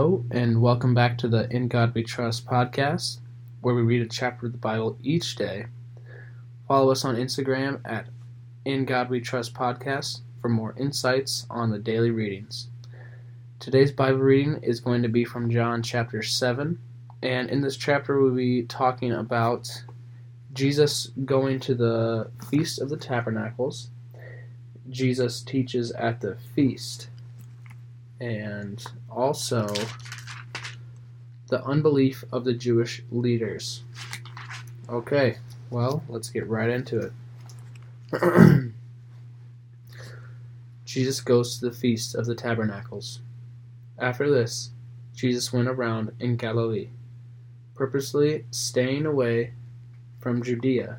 Hello, and welcome back to the In God We Trust podcast, where we read a chapter of the Bible each day. Follow us on Instagram at In God We Trust podcast for more insights on the daily readings. Today's Bible reading is going to be from John chapter 7, and in this chapter, we'll be talking about Jesus going to the Feast of the Tabernacles. Jesus teaches at the feast and also the unbelief of the Jewish leaders. Okay, well, let's get right into it. Jesus goes to the Feast of the Tabernacles. After this, Jesus went around in Galilee, purposely staying away from Judea,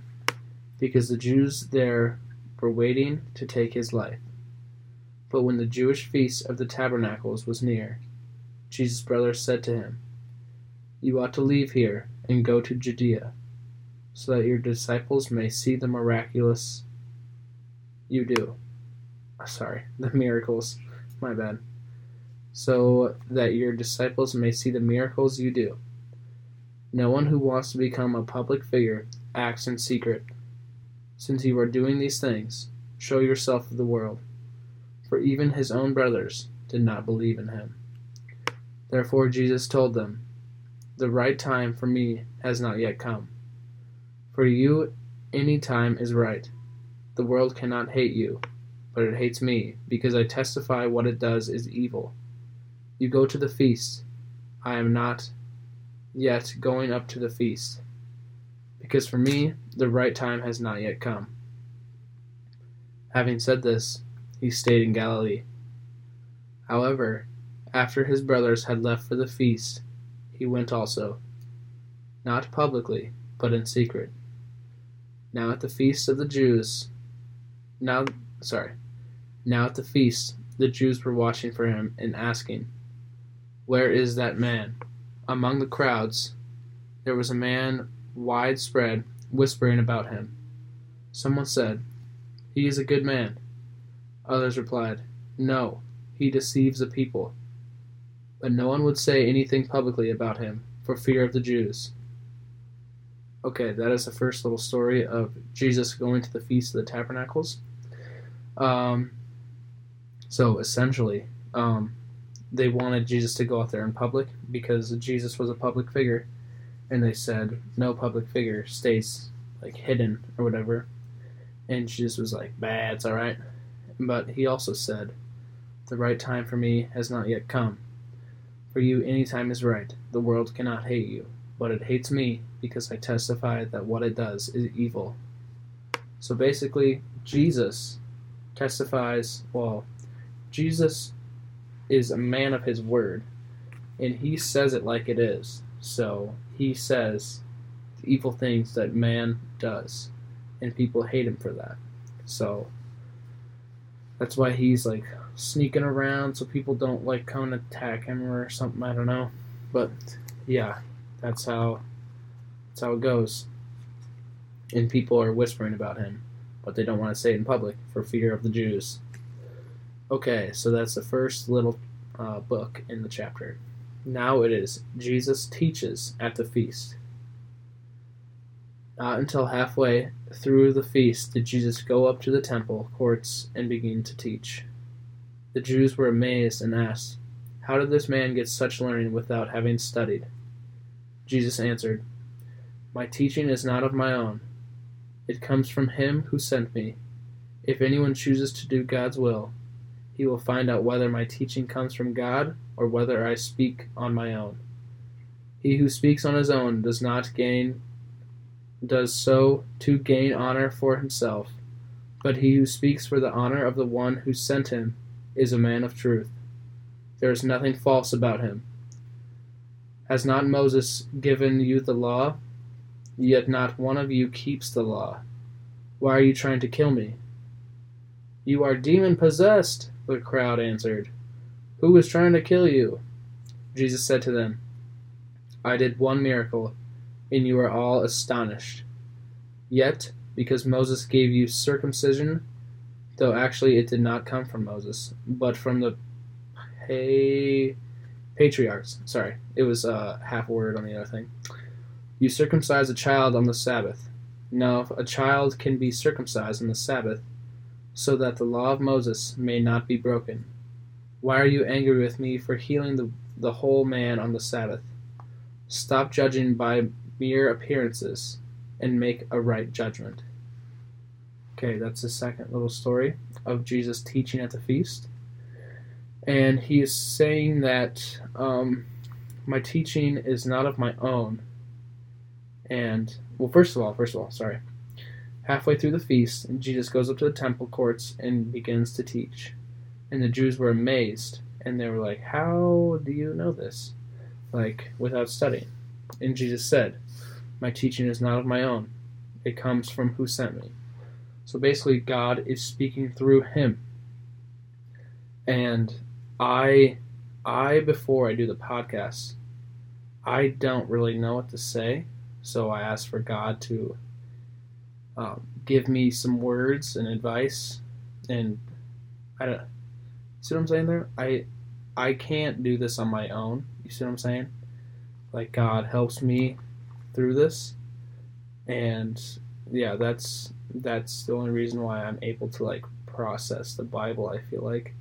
because the Jews there were waiting to take his life. But when the Jewish feast of the tabernacles was near, Jesus' brothers said to him, You ought to leave here and go to Judea, so that your disciples may see the miraculous you do. Oh, sorry, the miracles. My bad. So that your disciples may see the miracles you do. No one who wants to become a public figure acts in secret. Since you are doing these things, show yourself to the world for even his own brothers did not believe in him. Therefore Jesus told them, The right time for me has not yet come. For you, any time is right. The world cannot hate you, but it hates me, because I testify what it does is evil. You go to the feast. I am not yet going up to the feast, because for me the right time has not yet come. Having said this, he stayed in Galilee. However, after his brothers had left for the feast, he went also, not publicly, but in secret. Now at the feast of the Jews, now, sorry, now at the feast, the Jews were watching for him and asking, Where is that man? Among the crowds, there was a man widespread whispering about him. Someone said, He is a good man. Others replied, No, he deceives the people. But no one would say anything publicly about him for fear of the Jews. Okay, that is the first little story of Jesus going to the Feast of the Tabernacles. Um, so essentially, um, they wanted Jesus to go out there in public because Jesus was a public figure, and they said no public figure stays like hidden or whatever. And Jesus was like, "Bah, it's all right." But he also said, The right time for me has not yet come. For you, any time is right. The world cannot hate you, but it hates me because I testify that what it does is evil. So basically, Jesus testifies, well, Jesus is a man of his word, and he says it like it is. So he says the evil things that man does, and people hate him for that. So that's why he's like sneaking around so people don't like come and attack him or something. I don't know, but yeah, that's how that's how it goes. And people are whispering about him, but they don't want to say it in public for fear of the Jews. Okay, so that's the first little uh, book in the chapter. Now it is Jesus teaches at the feast. Not until halfway through the feast did Jesus go up to the temple courts and begin to teach. The Jews were amazed and asked, How did this man get such learning without having studied? Jesus answered, My teaching is not of my own. It comes from him who sent me. If anyone chooses to do God's will, he will find out whether my teaching comes from God or whether I speak on my own. He who speaks on his own does not gain does so to gain honor for himself, but he who speaks for the honor of the one who sent him is a man of truth. There is nothing false about him. Has not Moses given you the law? Yet not one of you keeps the law. Why are you trying to kill me? You are demon possessed, the crowd answered. Who is trying to kill you? Jesus said to them, I did one miracle and you are all astonished. Yet, because Moses gave you circumcision, though actually it did not come from Moses, but from the patriarchs. Sorry, it was uh, half a word on the other thing. You circumcise a child on the Sabbath. Now, a child can be circumcised on the Sabbath, so that the law of Moses may not be broken, why are you angry with me for healing the, the whole man on the Sabbath? Stop judging by mere appearances and make a right judgment. Okay, that's the second little story of Jesus teaching at the feast. And he is saying that um, my teaching is not of my own. And, well, first of all, first of all, sorry. Halfway through the feast, Jesus goes up to the temple courts and begins to teach. And the Jews were amazed, and they were like, How do you know this? Like, without studying. And Jesus said, My teaching is not of my own, it comes from who sent me. So basically, God is speaking through him. And I, I before I do the podcast, I don't really know what to say, so I ask for God to um, give me some words and advice, and I don't see what I'm saying there. I, I can't do this on my own. You see what I'm saying? Like God helps me through this, and yeah, that's that's the only reason why I'm able to like process the Bible. I feel like,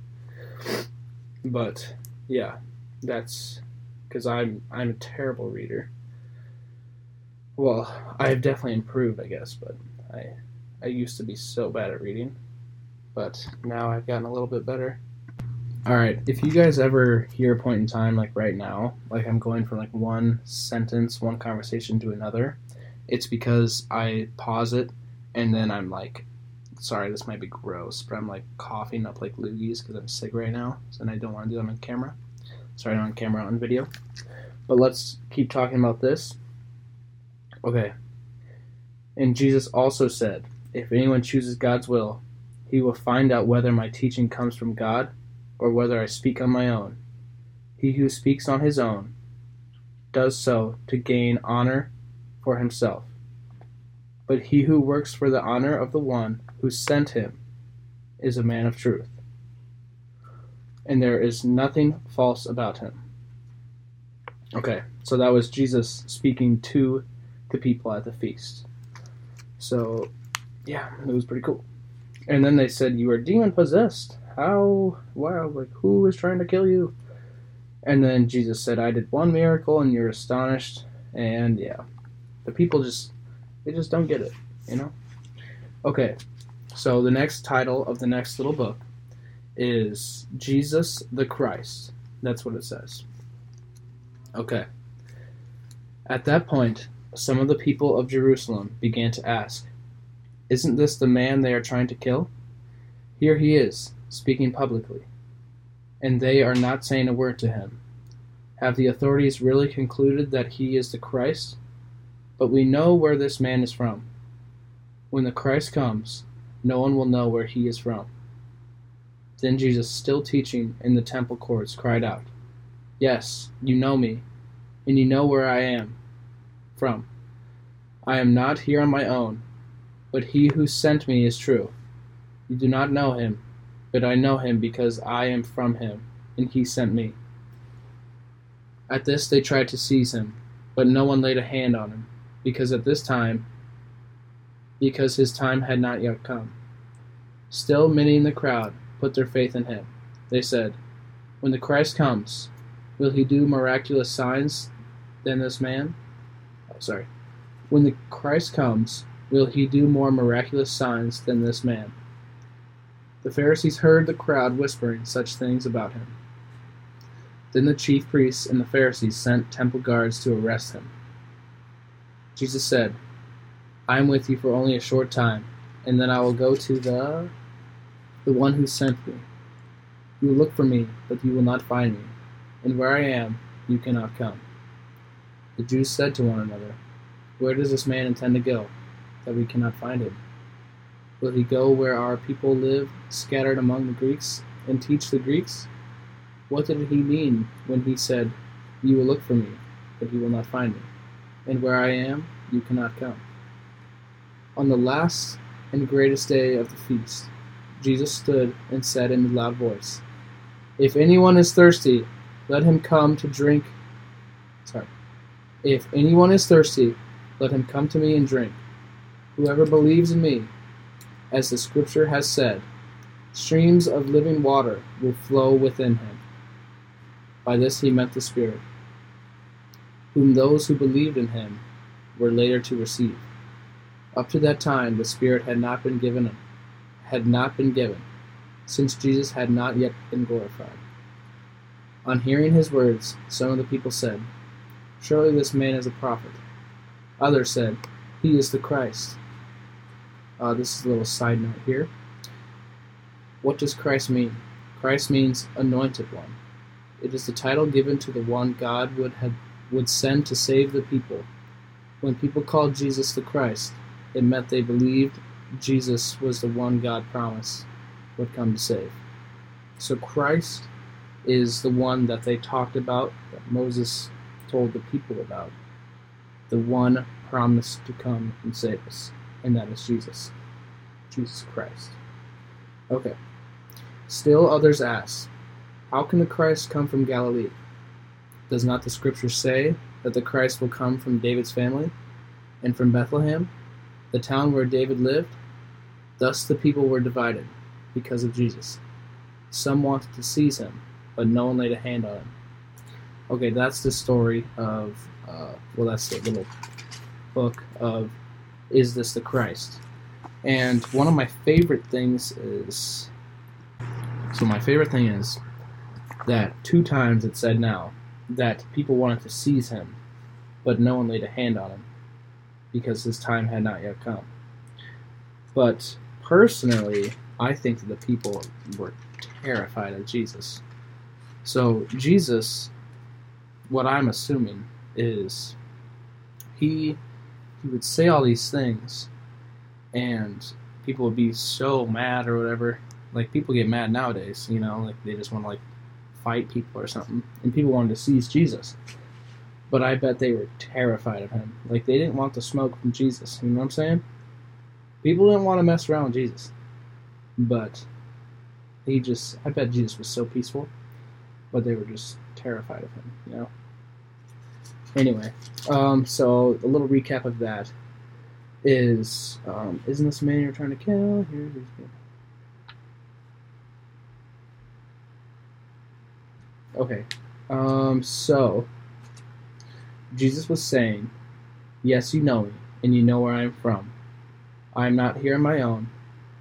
but yeah, that's because I'm I'm a terrible reader. Well, I've definitely improved, I guess, but I I used to be so bad at reading, but now I've gotten a little bit better. All right, if you guys ever hear a point in time like right now, like I'm going from like one sentence, one conversation to another, it's because I pause it and then I'm like, sorry, this might be gross, but I'm like coughing up like loogies because I'm sick right now, and I don't want to do that on camera. Sorry, not on camera, on video. But let's keep talking about this. Okay. And Jesus also said, If anyone chooses God's will, he will find out whether my teaching comes from God or whether I speak on my own. He who speaks on his own does so to gain honor for himself but he who works for the honor of the one who sent him is a man of truth, and there is nothing false about him. Okay, so that was Jesus speaking to the people at the feast. So, yeah, it was pretty cool. And then they said, You are demon possessed. How? Wow, like, who is trying to kill you? And then Jesus said, I did one miracle and you're astonished. And yeah, the people just they just don't get it, you know? Okay, so the next title of the next little book is Jesus the Christ. That's what it says. Okay. At that point, some of the people of Jerusalem began to ask, Isn't this the man they are trying to kill? Here he is, speaking publicly, and they are not saying a word to him. Have the authorities really concluded that he is the Christ? But we know where this man is from. When the Christ comes, no one will know where he is from. Then Jesus, still teaching in the temple courts, cried out, Yes, you know me, and you know where I am from. I am not here on my own, but he who sent me is true. You do not know him, but I know him because I am from him, and he sent me. At this they tried to seize him, but no one laid a hand on him because at this time, because his time had not yet come. Still, many in the crowd put their faith in him. They said, When the Christ comes, will he do miraculous signs than this man? Oh, sorry. When the Christ comes, will he do more miraculous signs than this man? The Pharisees heard the crowd whispering such things about him. Then the chief priests and the Pharisees sent temple guards to arrest him. Jesus said, I am with you for only a short time, and then I will go to the the one who sent me. You will look for me, but you will not find me, and where I am, you cannot come. The Jews said to one another, Where does this man intend to go, that we cannot find him? Will he go where our people live, scattered among the Greeks, and teach the Greeks? What did he mean when he said, You will look for me, but you will not find me? and where I am, you cannot come. On the last and greatest day of the feast, Jesus stood and said in a loud voice, If anyone is thirsty, let him come to drink. Sorry. If anyone is thirsty, let him come to me and drink. Whoever believes in me, as the scripture has said, streams of living water will flow within him. By this he meant the Spirit, whom those who believed in him were later to receive. Up to that time the Spirit had not been given had not been given, since Jesus had not yet been glorified. On hearing his words, some of the people said, Surely this man is a prophet. Others said, He is the Christ. Uh, this is a little side note here. What does Christ mean? Christ means anointed one. It is the title given to the one God would have would send to save the people. When people called Jesus the Christ, it meant they believed Jesus was the one God promised would come to save. So Christ is the one that they talked about, that Moses told the people about. The one promised to come and save us, and that is Jesus. Jesus Christ. Okay. Still others ask, How can the Christ come from Galilee? Does not the scripture say that the Christ will come from David's family and from Bethlehem, the town where David lived? Thus the people were divided because of Jesus. Some wanted to seize him, but no one laid a hand on him. Okay, that's the story of, uh, well, that's the little book of Is This the Christ? And one of my favorite things is, so my favorite thing is that two times it said now that people wanted to seize him, but no one laid a hand on him because his time had not yet come. But personally, I think that the people were terrified of Jesus. So, Jesus, what I'm assuming is he he would say all these things and people would be so mad or whatever. Like people get mad nowadays, you know, like they just want to like fight people or something, and people wanted to seize Jesus. But I bet they were terrified of him. Like they didn't want the smoke from Jesus. You know what I'm saying? People didn't want to mess around with Jesus. But he just, I bet Jesus was so peaceful, but they were just terrified of him, you know? Anyway, um, so a little recap of that is, um, isn't this man you're trying to kill? Here it is. Okay. Um, so, Jesus was saying, Yes, you know me, and you know where I am from. I am not here on my own,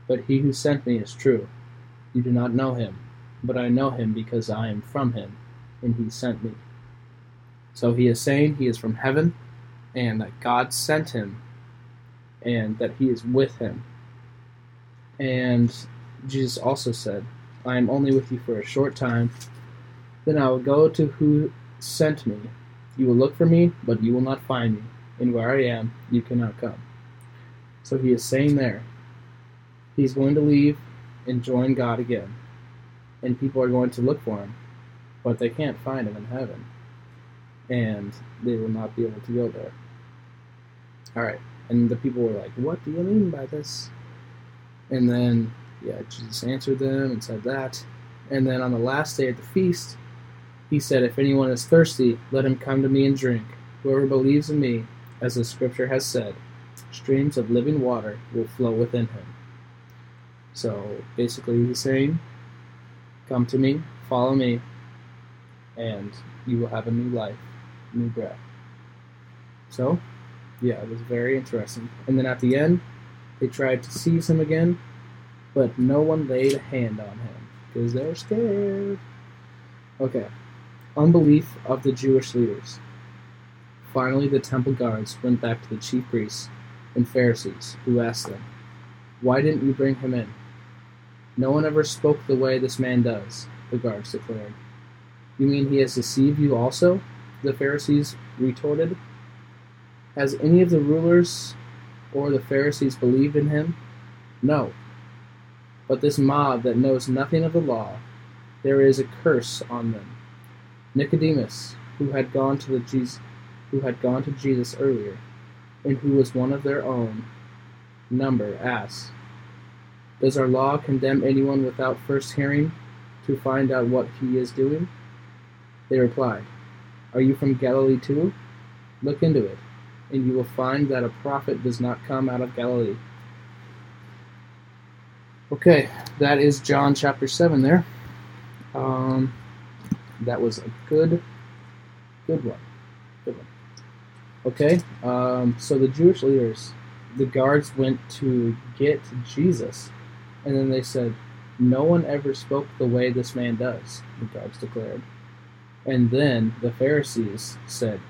but he who sent me is true. You do not know him, but I know him because I am from him, and he sent me. So he is saying he is from heaven, and that God sent him, and that he is with him. And Jesus also said, I am only with you for a short time then I will go to who sent me. You will look for me, but you will not find me, and where I am, you cannot come. So he is saying there, he's going to leave and join God again, and people are going to look for him, but they can't find him in heaven, and they will not be able to go there. Alright, and the people were like, What do you mean by this? And then, yeah, Jesus answered them and said that. And then on the last day of the feast, he said, If anyone is thirsty, let him come to me and drink. Whoever believes in me, as the scripture has said, streams of living water will flow within him. So basically, he's saying, Come to me, follow me, and you will have a new life, new breath. So, yeah, it was very interesting. And then at the end, they tried to seize him again, but no one laid a hand on him because they're scared. Okay. Unbelief of the Jewish leaders. Finally, the temple guards went back to the chief priests and Pharisees, who asked them, Why didn't you bring him in? No one ever spoke the way this man does, the guards declared. You mean he has deceived you also? The Pharisees retorted. Has any of the rulers or the Pharisees believed in him? No. But this mob that knows nothing of the law, there is a curse on them. Nicodemus, who had gone to the Jesus, who had gone to Jesus earlier, and who was one of their own number, asked, "Does our law condemn anyone without first hearing to find out what he is doing?" They replied, Are you from Galilee too? Look into it, and you will find that a prophet does not come out of Galilee. Okay, that is John chapter 7 there. Um, that was a good, good one. Good one. Okay, um, so the Jewish leaders, the guards went to get Jesus, and then they said, No one ever spoke the way this man does, the guards declared. And then the Pharisees said,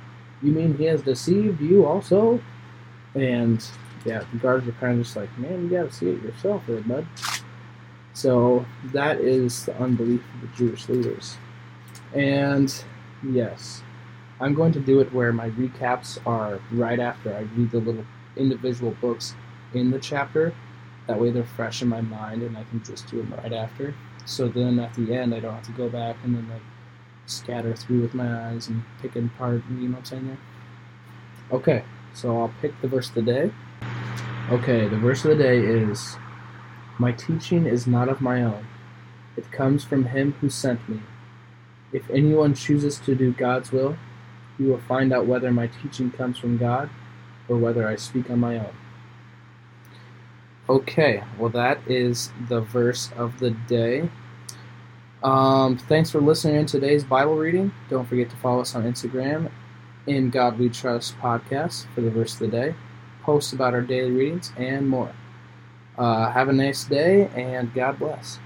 You mean he has deceived you also? And yeah, the guards were kind of just like, Man, you gotta see it yourself there, bud. So that is the unbelief of the Jewish leaders. And yes, I'm going to do it where my recaps are right after I read the little individual books in the chapter. That way they're fresh in my mind and I can just do them right after. So then at the end, I don't have to go back and then like scatter through with my eyes and pick it apart. You know what I'm saying there? Okay, so I'll pick the verse of the day. Okay, the verse of the day is My teaching is not of my own, it comes from him who sent me. If anyone chooses to do God's will, he will find out whether my teaching comes from God or whether I speak on my own. Okay, well, that is the verse of the day. Um, thanks for listening in today's Bible reading. Don't forget to follow us on Instagram in God We Trust podcast for the verse of the day, posts about our daily readings, and more. Uh, have a nice day, and God bless.